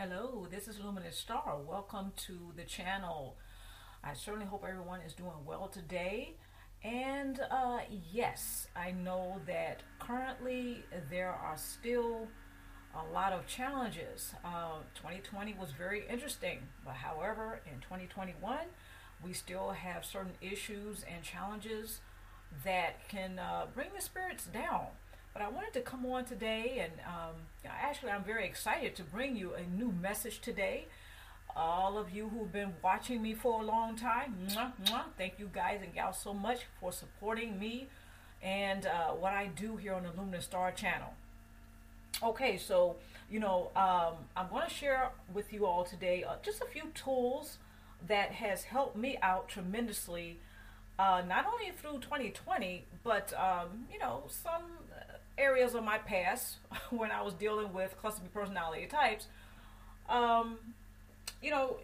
Hello, this is Luminous Star. Welcome to the channel. I certainly hope everyone is doing well today. And uh, yes, I know that currently there are still a lot of challenges. Uh, 2020 was very interesting, but however, in 2021, we still have certain issues and challenges that can uh, bring the spirits down. But I wanted to come on today, and um, actually, I'm very excited to bring you a new message today. All of you who've been watching me for a long time, mwah, mwah, thank you guys and gals so much for supporting me and uh, what I do here on the Luminous Star channel. Okay, so, you know, um, I'm going to share with you all today uh, just a few tools that has helped me out tremendously uh, not only through 2020, but um, you know some areas of my past when I was dealing with cluster B personality types, um, you know,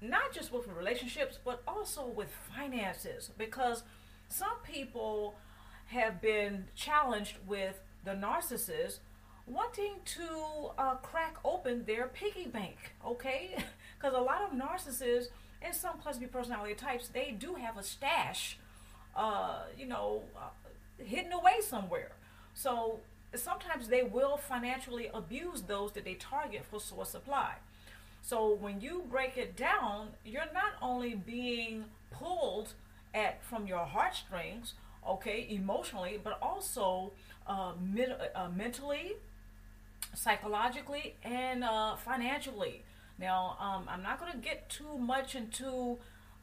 not just with relationships, but also with finances, because some people have been challenged with the narcissist wanting to uh, crack open their piggy bank, okay? Because a lot of narcissists and some cluster B personality types, they do have a stash, uh, you know, uh, hidden away somewhere. So sometimes they will financially abuse those that they target for source supply. So when you break it down, you're not only being pulled at from your heartstrings, okay, emotionally, but also uh, mid, uh, mentally, psychologically, and uh, financially. Now, um, I'm not going to get too much into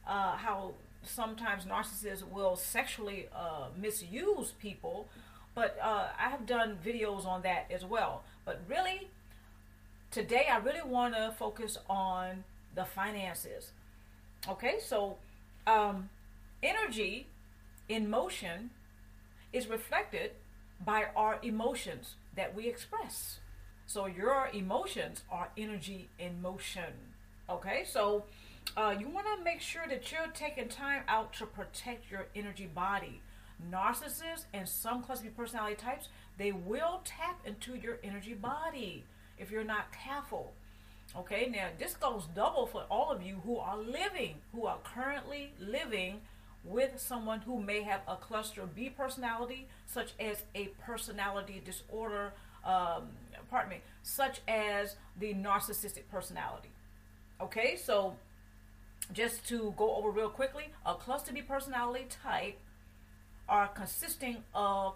uh, how sometimes narcissists will sexually uh, misuse people but uh, I have done videos on that as well. But really, today I really want to focus on the finances. Okay, so um, energy in motion is reflected by our emotions that we express. So your emotions are energy in motion. Okay, so uh, you want to make sure that you're taking time out to protect your energy body narcissists and some cluster B personality types, they will tap into your energy body if you're not careful. Okay, now this goes double for all of you who are living, who are currently living with someone who may have a cluster B personality, such as a personality disorder, um, pardon me, such as the narcissistic personality. Okay, so just to go over real quickly, a cluster B personality type are consisting of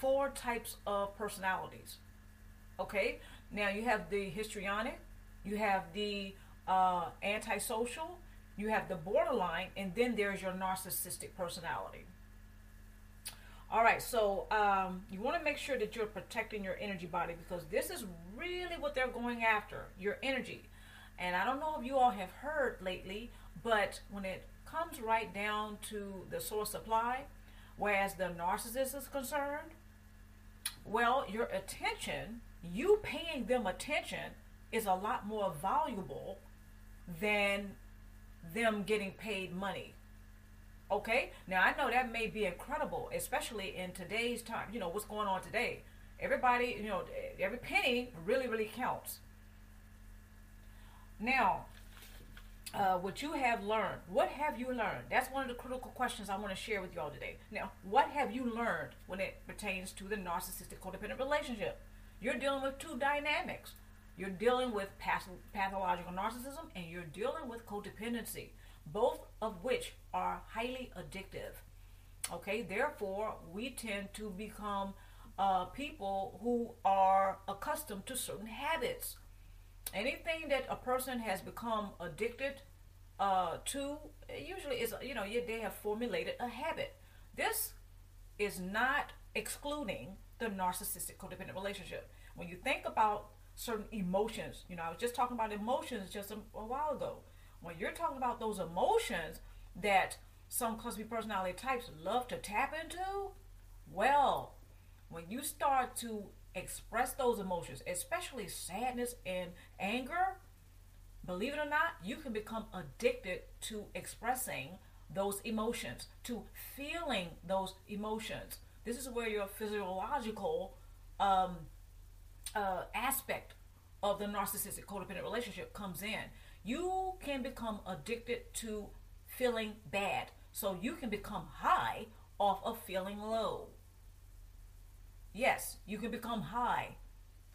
four types of personalities. Okay, now you have the histrionic, you have the uh, antisocial, you have the borderline, and then there's your narcissistic personality. All right, so um, you want to make sure that you're protecting your energy body because this is really what they're going after your energy. And I don't know if you all have heard lately, but when it comes right down to the source supply, Whereas the narcissist is concerned, well, your attention, you paying them attention, is a lot more valuable than them getting paid money. Okay? Now, I know that may be incredible, especially in today's time. You know, what's going on today. Everybody, you know, every penny really, really counts. Now, uh, what you have learned. What have you learned? That's one of the critical questions I want to share with y'all today. Now, what have you learned when it pertains to the narcissistic codependent relationship? You're dealing with two dynamics. You're dealing with path- pathological narcissism and you're dealing with codependency, both of which are highly addictive. Okay, therefore, we tend to become uh, people who are accustomed to certain habits anything that a person has become addicted uh, to usually is you know they have formulated a habit. This is not excluding the narcissistic codependent relationship. When you think about certain emotions you know i was just talking about emotions just a, a while ago. When you're talking about those emotions that some cluster personality types love to tap into well when you start to express those emotions, especially sadness and anger, believe it or not, you can become addicted to expressing those emotions, to feeling those emotions. This is where your physiological um, uh, aspect of the narcissistic codependent relationship comes in. You can become addicted to feeling bad. So you can become high off of feeling low. Yes, you can become high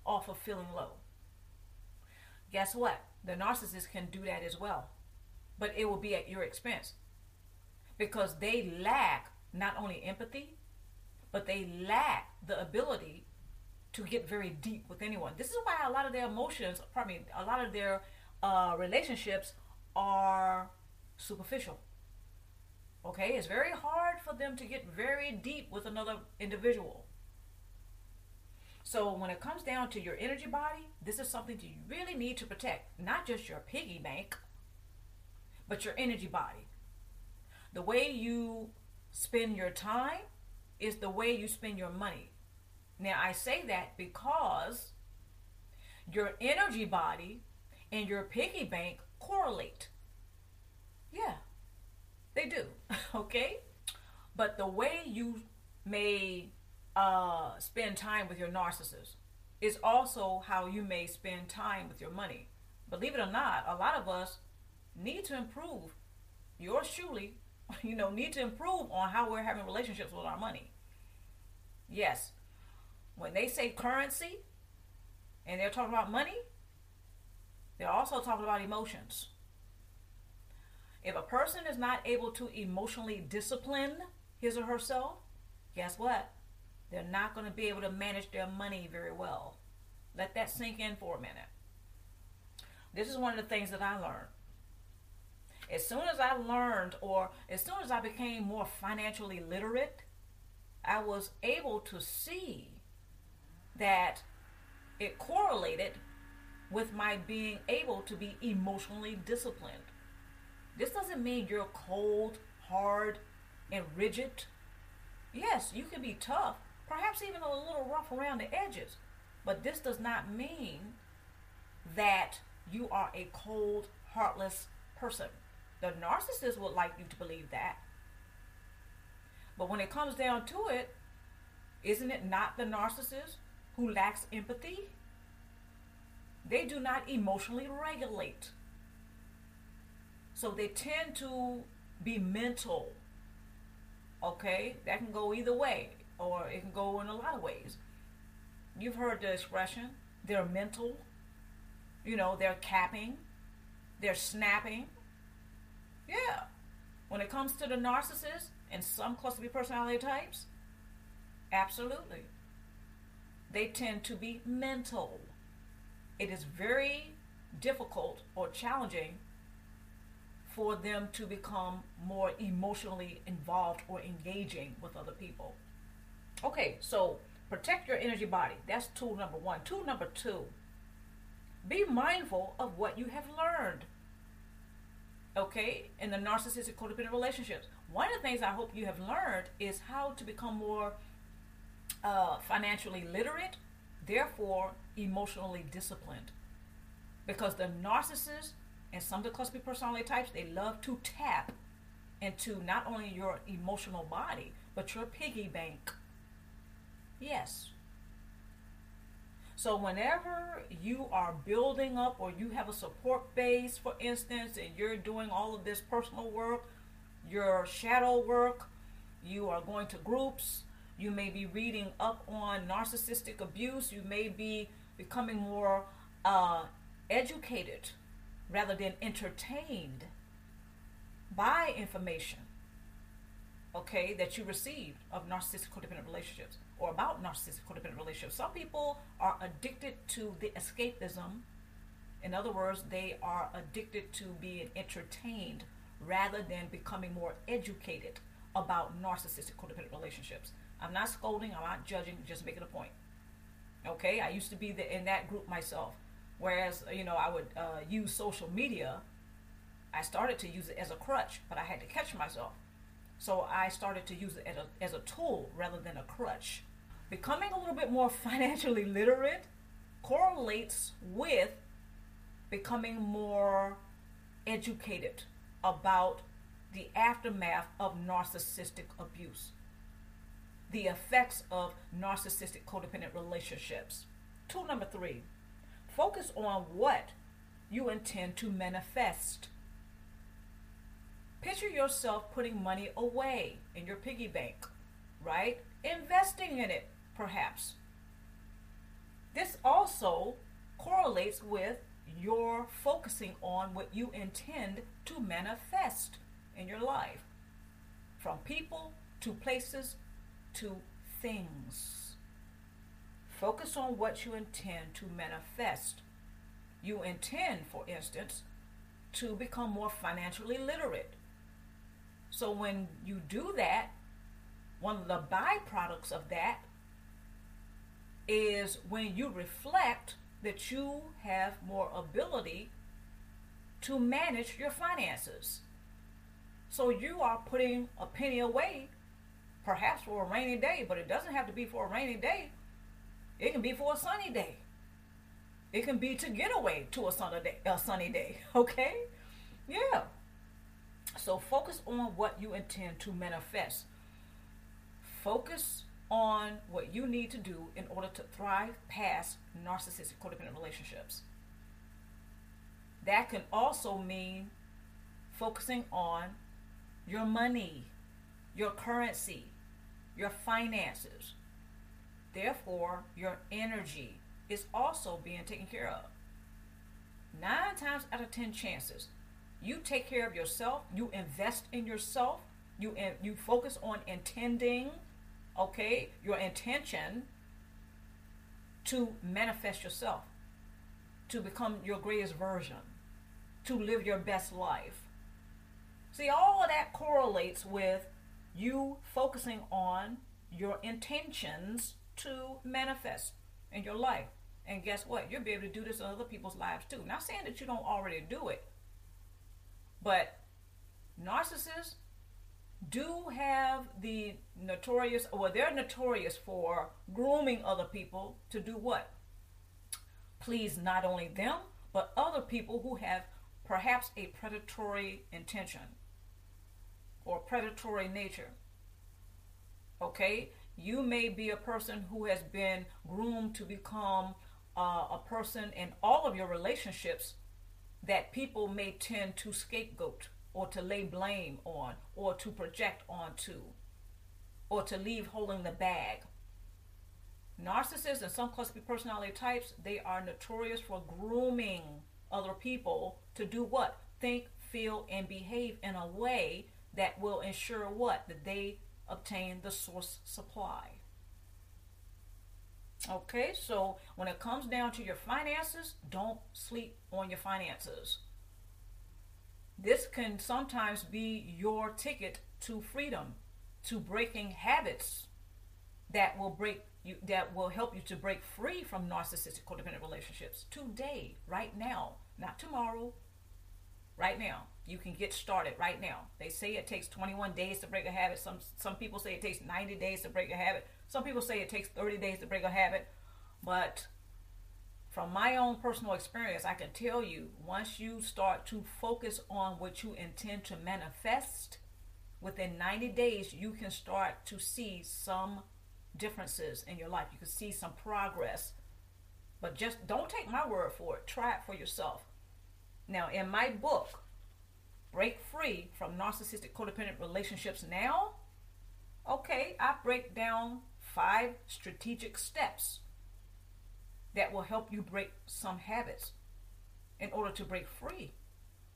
off of feeling low. Guess what? The narcissist can do that as well. But it will be at your expense. Because they lack not only empathy, but they lack the ability to get very deep with anyone. This is why a lot of their emotions, pardon me, a lot of their uh, relationships are superficial. Okay, it's very hard for them to get very deep with another individual. So when it comes down to your energy body, this is something that you really need to protect. Not just your piggy bank, but your energy body. The way you spend your time is the way you spend your money. Now, I say that because your energy body and your piggy bank correlate. Yeah, they do. okay? But the way you may uh, spend time with your narcissist is also how you may spend time with your money. Believe it or not, a lot of us need to improve. Yours truly, you know, need to improve on how we're having relationships with our money. Yes, when they say currency and they're talking about money, they're also talking about emotions. If a person is not able to emotionally discipline his or herself, guess what? They're not going to be able to manage their money very well. Let that sink in for a minute. This is one of the things that I learned. As soon as I learned, or as soon as I became more financially literate, I was able to see that it correlated with my being able to be emotionally disciplined. This doesn't mean you're cold, hard, and rigid. Yes, you can be tough, perhaps even a little rough around the edges, but this does not mean that you are a cold, heartless person. The narcissist would like you to believe that. But when it comes down to it, isn't it not the narcissist who lacks empathy? They do not emotionally regulate. So they tend to be mental. Okay? That can go either way, or it can go in a lot of ways. You've heard the expression, they're mental. You know, they're capping, they're snapping. Yeah. When it comes to the narcissist and some cluster B personality types, absolutely. They tend to be mental. It is very difficult or challenging for them to become more emotionally involved or engaging with other people. Okay, so protect your energy body. That's tool number one. Tool number two be mindful of what you have learned. Okay, in the narcissistic codependent relationships. One of the things I hope you have learned is how to become more uh, financially literate, therefore emotionally disciplined. Because the narcissist and some of the cluster personality types, they love to tap into not only your emotional body, but your piggy bank. Yes. So whenever you are building up or you have a support base, for instance, and you're doing all of this personal work, your shadow work, you are going to groups, you may be reading up on narcissistic abuse, you may be becoming more uh, educated rather than entertained by information, okay, that you received of narcissistic codependent relationships or about narcissistic codependent relationships. Some people are addicted to the escapism. In other words, they are addicted to being entertained rather than becoming more educated about narcissistic codependent relationships. I'm not scolding, I'm not judging, just making a point. Okay, I used to be the, in that group myself. Whereas, you know, I would uh, use social media, I started to use it as a crutch, but I had to catch myself. So I started to use it as a, as a tool rather than a crutch. Becoming a little bit more financially literate correlates with becoming more educated about the aftermath of narcissistic abuse, the effects of narcissistic codependent relationships. Tool number three Focus on what you intend to manifest. Picture yourself putting money away in your piggy bank, right? Investing in it, perhaps. This also correlates with your focusing on what you intend to manifest in your life from people to places to things. Focus on what you intend to manifest. You intend, for instance, to become more financially literate. So when you do that, one of the byproducts of that is when you reflect that you have more ability to manage your finances. So you are putting a penny away, perhaps for a rainy day, but it doesn't have to be for a rainy day. It can be for a sunny day. It can be to get away to a sunny day, a sunny day. Okay? Yeah. So focus on what you intend to manifest. Focus on what you need to do in order to thrive past narcissistic codependent relationships. That can also mean focusing on your money, your currency, your finances. Therefore, your energy is also being taken care of. Nine times out of ten chances, you take care of yourself, you invest in yourself, you you focus on intending okay, your intention to manifest yourself, to become your greatest version, to live your best life. See, all of that correlates with you focusing on your intentions to manifest in your life. And guess what? You'll be able to do this in other people's lives too. Not saying that you don't already do it, but narcissists do have the notorious, well, they're notorious for grooming other people to do what? Please not only them, but other people who have perhaps a predatory intention or predatory nature. Okay? You may be a person who has been groomed to become uh, a person in all of your relationships that people may tend to scapegoat or to lay blame on or to project onto or to leave holding the bag. Narcissists and some cluster personality types, they are notorious for grooming other people to do what? Think, feel, and behave in a way that will ensure what? That they obtain the source supply. Okay, so when it comes down to your finances, don't sleep on your finances. This can sometimes be your ticket to freedom, to breaking habits that will break you that will help you to break free from narcissistic codependent relationships today, right now, not tomorrow. Right now. You can get started right now. They say it takes 21 days to break a habit. Some some people say it takes 90 days to break a habit. Some people say it takes 30 days to break a habit. But from my own personal experience, I can tell you once you start to focus on what you intend to manifest, within 90 days, you can start to see some differences in your life. You can see some progress. But just don't take my word for it, try it for yourself. Now, in my book, Break Free from Narcissistic Codependent Relationships Now, okay, I break down five strategic steps that will help you break some habits in order to break free.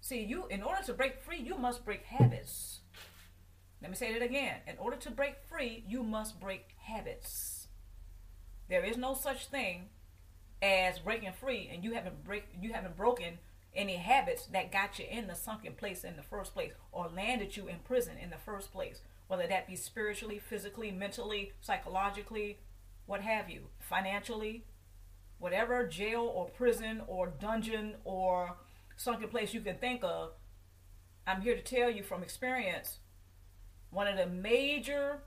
See, you in order to break free, you must break habits. Let me say that again. In order to break free, you must break habits. There is no such thing as breaking free and you haven't break you haven't broken any habits that got you in the sunken place in the first place or landed you in prison in the first place, whether that be spiritually, physically, mentally, psychologically, what have you, financially, whatever jail or prison or dungeon or sunken place you can think of, I'm here to tell you from experience, one of the major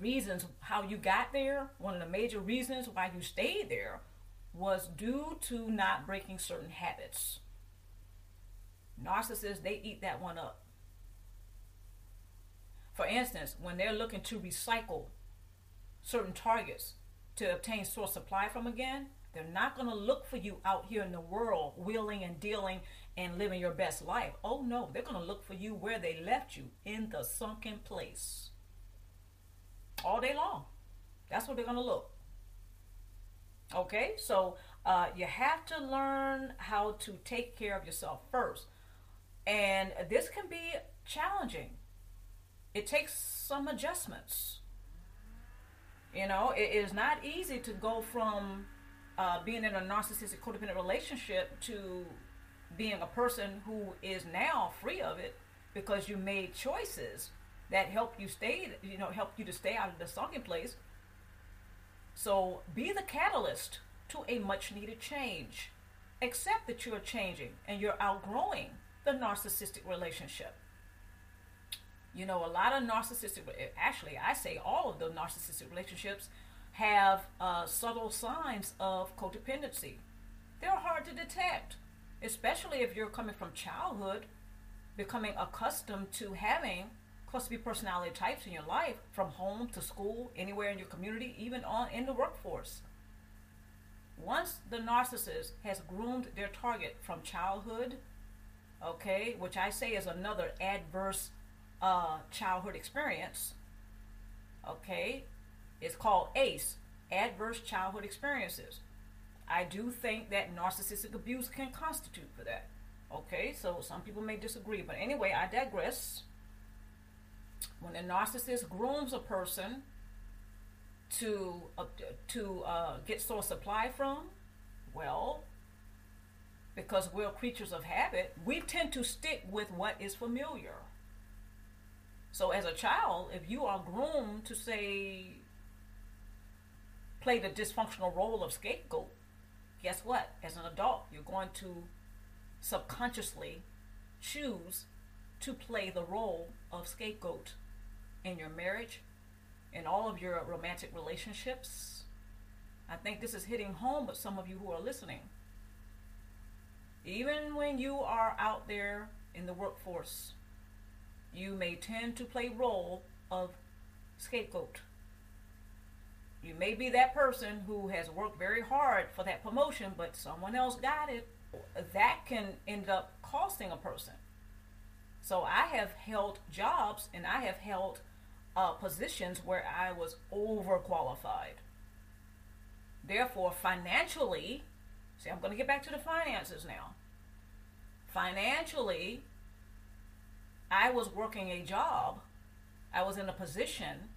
reasons how you got there, one of the major reasons why you stayed there was due to not breaking certain habits. Narcissists, they eat that one up. For instance, when they're looking to recycle certain targets to obtain source supply from again, They're not going to look for you out here in the world, wheeling and dealing and living your best life. Oh no, they're going to look for you where they left you, in the sunken place. All day long. That's where they're going to look. Okay, so uh, you have to learn how to take care of yourself first. And this can be challenging. It takes some adjustments. You know, it is not easy to go from uh, being in a narcissistic codependent relationship to being a person who is now free of it because you made choices that help you stay, you know, help you to stay out of the sunken place. So be the catalyst to a much needed change. Accept that you're changing and you're outgrowing the narcissistic relationship. You know, a lot of narcissistic, actually, I say all of the narcissistic relationships have uh, subtle signs of codependency. They're hard to detect, especially if you're coming from childhood, becoming accustomed to having cluster B personality types in your life, from home to school, anywhere in your community, even on in the workforce. Once the narcissist has groomed their target from childhood, okay, which I say is another adverse uh, childhood experience, okay, it's called ACE, Adverse Childhood Experiences. I do think that narcissistic abuse can constitute for that. Okay, so some people may disagree, but anyway, I digress. When a narcissist grooms a person to uh, to uh, get source supply from, well, because we're creatures of habit, we tend to stick with what is familiar. So, as a child, if you are groomed to say play the dysfunctional role of scapegoat, guess what? As an adult, you're going to subconsciously choose to play the role of scapegoat in your marriage, in all of your romantic relationships. I think this is hitting home with some of you who are listening. Even when you are out there in the workforce, you may tend to play role of scapegoat you may be that person who has worked very hard for that promotion, but someone else got it. That can end up costing a person. So I have held jobs and I have held uh, positions where I was overqualified. Therefore, financially, see, I'm going to get back to the finances now. Financially, I was working a job, I was in a position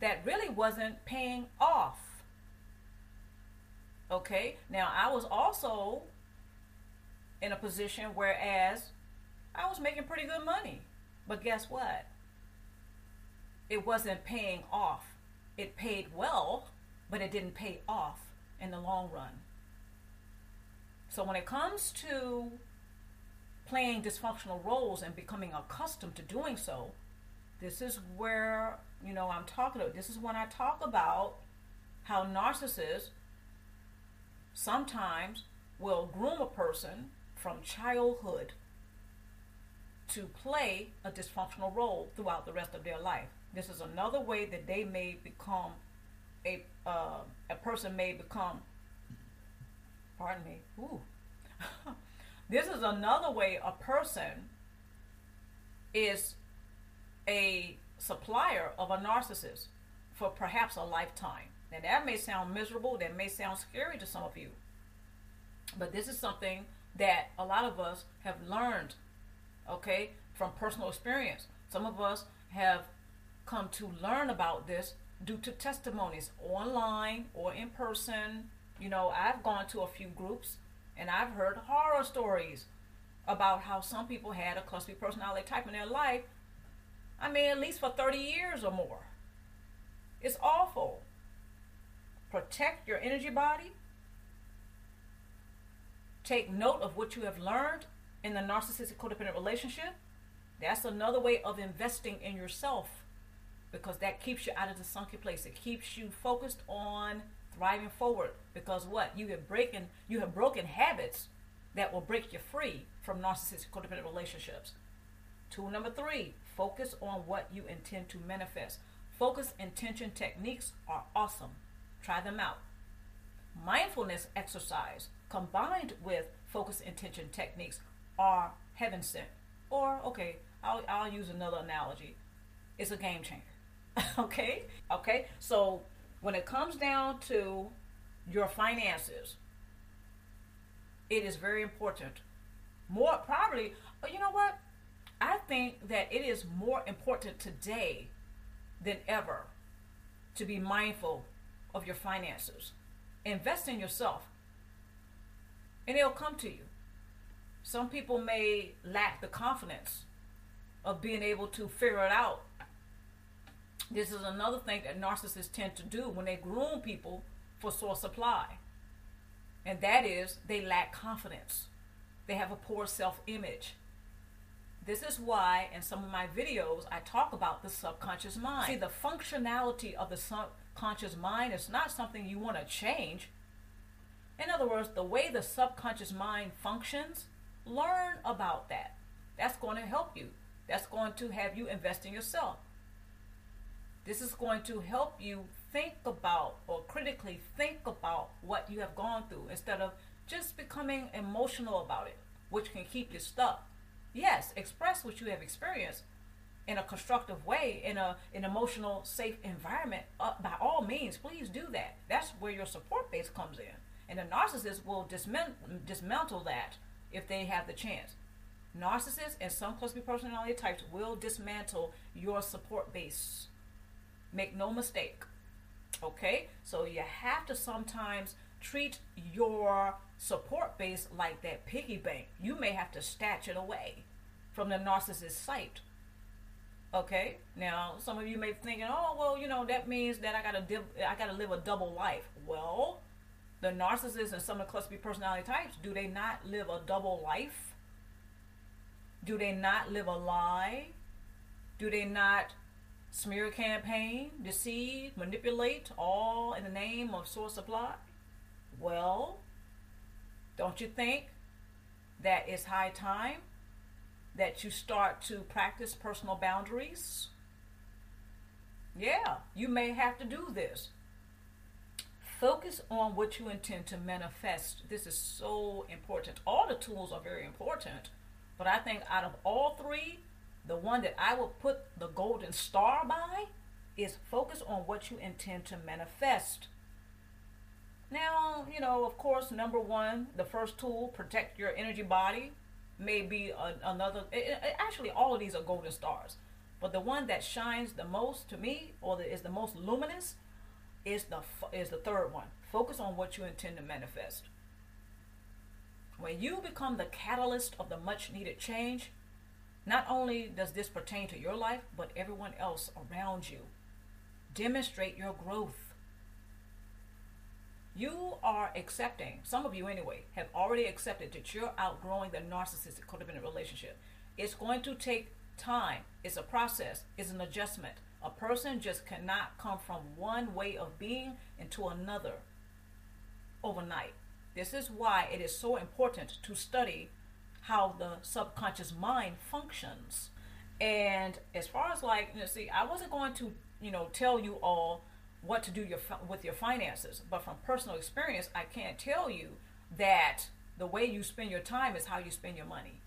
that really wasn't paying off. Okay, now I was also in a position whereas I was making pretty good money, but guess what? It wasn't paying off. It paid well, but it didn't pay off in the long run. So when it comes to playing dysfunctional roles and becoming accustomed to doing so, this is where you know, I'm talking about this is when I talk about how narcissists sometimes will groom a person from childhood to play a dysfunctional role throughout the rest of their life. This is another way that they may become a uh, a person may become. Pardon me. Ooh. this is another way a person is a supplier of a narcissist for perhaps a lifetime. Now, that may sound miserable, that may sound scary to some of you, but this is something that a lot of us have learned, okay, from personal experience. Some of us have come to learn about this due to testimonies online or in person. You know, I've gone to a few groups and I've heard horror stories about how some people had a cluster personality type in their life I mean, at least for 30 years or more. It's awful. Protect your energy body. Take note of what you have learned in the narcissistic codependent relationship. That's another way of investing in yourself because that keeps you out of the sunken place. It keeps you focused on thriving forward because what? You have broken you have broken habits that will break you free from narcissistic codependent relationships. Tool number three, focus on what you intend to manifest. Focus intention techniques are awesome. Try them out. mindfulness exercise combined with focus intention techniques are heaven sent. Or, okay, I'll, I'll use another analogy. It's a game changer. okay? Okay? So when it comes down to your finances, it is very important. More probably, you know what? I think that it is more important today than ever to be mindful of your finances. Invest in yourself, and it'll come to you. Some people may lack the confidence of being able to figure it out. This is another thing that narcissists tend to do when they groom people for source supply. And that is they lack confidence. They have a poor self image. This is why in some of my videos I talk about the subconscious mind. See, the functionality of the subconscious mind is not something you want to change. In other words, the way the subconscious mind functions, learn about that. That's going to help you. That's going to have you invest in yourself. This is going to help you think about or critically think about what you have gone through instead of just becoming emotional about it, which can keep you stuck. Yes, express what you have experienced in a constructive way, in a an emotional, safe environment. Uh, by all means, please do that. That's where your support base comes in, and the narcissist will dismantle, dismantle that if they have the chance. Narcissists and some cluster personality types will dismantle your support base. Make no mistake. Okay? So you have to sometimes treat your support base like that piggy bank. You may have to stash it away from the narcissist's sight. Okay? Now, some of you may be thinking, "Oh, well, you know, that means that I got to div- I got to live a double life." Well, the narcissist and some of the cluster personality types, do they not live a double life? Do they not live a lie? Do they not smear a campaign, deceive, manipulate, all in the name of source supply? Well, don't you think that it's high time that you start to practice personal boundaries? Yeah, you may have to do this. Focus on what you intend to manifest. This is so important. All the tools are very important, but I think out of all three, the one that I will put the golden star by is focus on what you intend to manifest. Now, you know, of course, number one, the first tool, protect your energy body, may be a, another. It, it, actually, all of these are golden stars. But the one that shines the most to me, or the, is the most luminous, is the is the third one. Focus on what you intend to manifest. When you become the catalyst of the much needed change, not only does this pertain to your life, but everyone else around you. Demonstrate your growth. You are accepting, some of you anyway, have already accepted that you're outgrowing the narcissistic codependent relationship. It's going to take time, it's a process, it's an adjustment. A person just cannot come from one way of being into another overnight. This is why it is so important to study how the subconscious mind functions. And as far as like, you know, see, I wasn't going to, you know, tell you all what to do your with your finances, but from personal experience, I can't tell you that the way you spend your time is how you spend your money.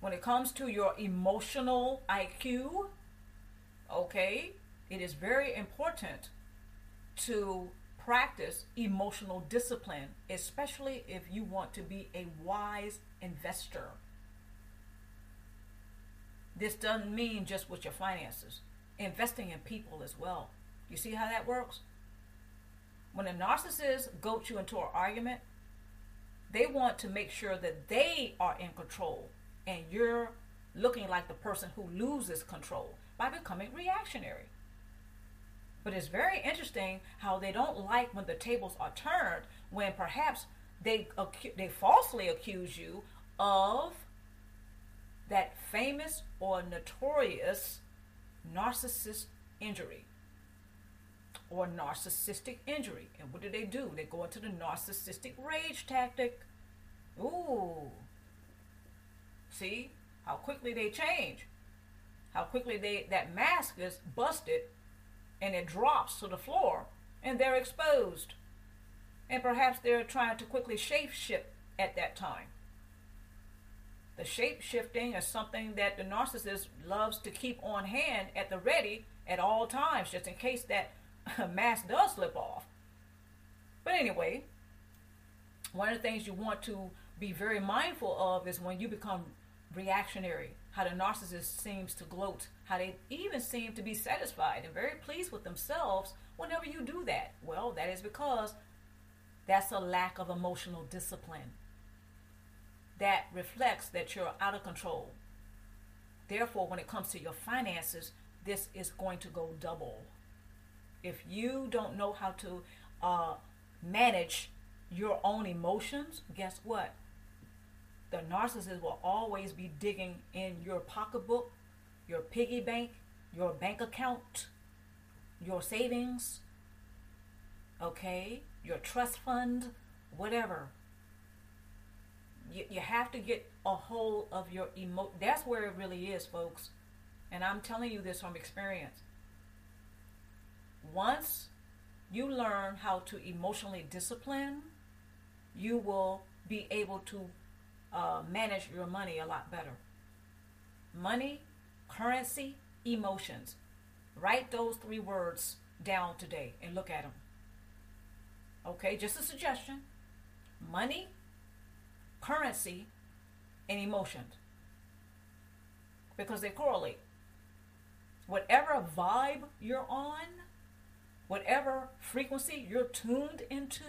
When it comes to your emotional IQ, okay, it is very important to practice emotional discipline, especially if you want to be a wise investor. This doesn't mean just with your finances, investing in people as well. You see how that works? When a narcissist goats you into an argument, they want to make sure that they are in control and you're looking like the person who loses control by becoming reactionary. But it's very interesting how they don't like when the tables are turned when perhaps they they falsely accuse you of that famous or notorious narcissist injury or narcissistic injury. And what do they do? They go into the narcissistic rage tactic. Ooh. See how quickly they change. How quickly they that mask is busted and it drops to the floor and they're exposed. And perhaps they're trying to quickly shape shift at that time. The shape shifting is something that the narcissist loves to keep on hand at the ready at all times, just in case that mask does slip off. But anyway, one of the things you want to be very mindful of is when you become reactionary, how the narcissist seems to gloat, how they even seem to be satisfied and very pleased with themselves whenever you do that. Well, that is because that's a lack of emotional discipline. That reflects that you're out of control. Therefore, when it comes to your finances, this is going to go double. If you don't know how to uh, manage your own emotions, guess what? The narcissist will always be digging in your pocketbook, your piggy bank, your bank account, your savings, okay, your trust fund, whatever. You, you have to get a hold of your emo. That's where it really is, folks. And I'm telling you this from experience. Once you learn how to emotionally discipline, you will be able to uh, manage your money a lot better. Money, currency, emotions. Write those three words down today and look at them. Okay, just a suggestion. Money, currency, and emotions. Because they correlate. Whatever vibe you're on, whatever frequency you're tuned into,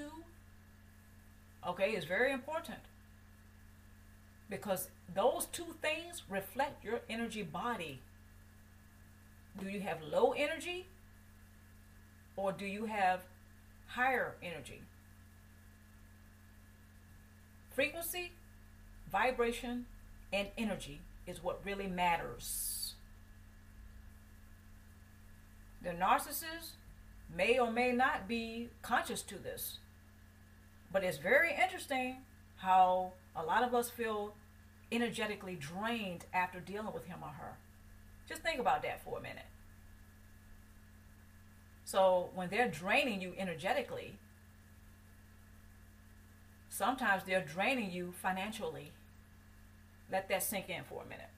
okay, is very important. Because those two things reflect your energy body. Do you have low energy or do you have higher energy? Frequency, vibration, and energy is what really matters. The narcissist may or may not be conscious to this, but it's very interesting how a lot of us feel energetically drained after dealing with him or her. Just think about that for a minute. So, when they're draining you energetically, sometimes they're draining you financially. Let that sink in for a minute.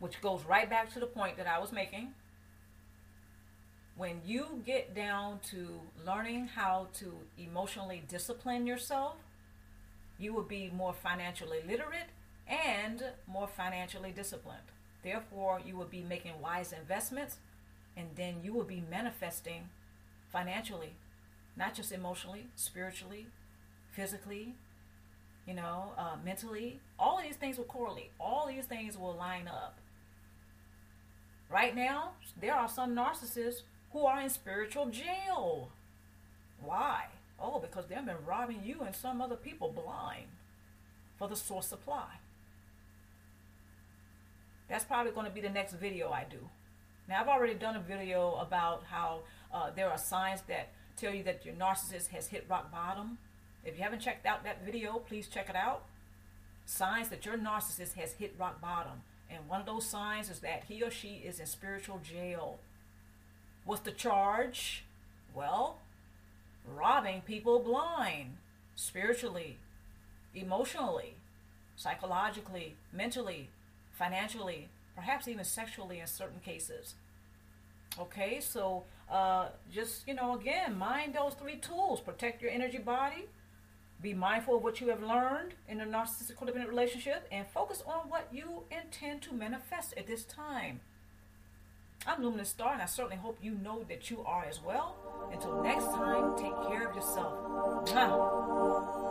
Which goes right back to the point that I was making when you get down to learning how to emotionally discipline yourself, you will be more financially literate and more financially disciplined. Therefore, you will be making wise investments and then you will be manifesting financially, not just emotionally, spiritually, physically, you know, uh, mentally. All these things will correlate, all these things will line up. Right now, there are some narcissists who are in spiritual jail. Why? Oh, because they've been robbing you and some other people blind for the source supply. That's probably going to be the next video I do. Now, I've already done a video about how uh, there are signs that tell you that your narcissist has hit rock bottom. If you haven't checked out that video, please check it out. Signs that your narcissist has hit rock bottom. And one of those signs is that he or she is in spiritual jail. What's the charge? Well, robbing people blind, spiritually, emotionally, psychologically, mentally, financially, perhaps even sexually in certain cases. Okay, so uh, just, you know, again, mind those three tools protect your energy body, be mindful of what you have learned in a narcissistic codependent relationship, and focus on what you intend to manifest at this time. I'm Luminous Star, and I certainly hope you know that you are as well. Until next time, take care of yourself. Mwah.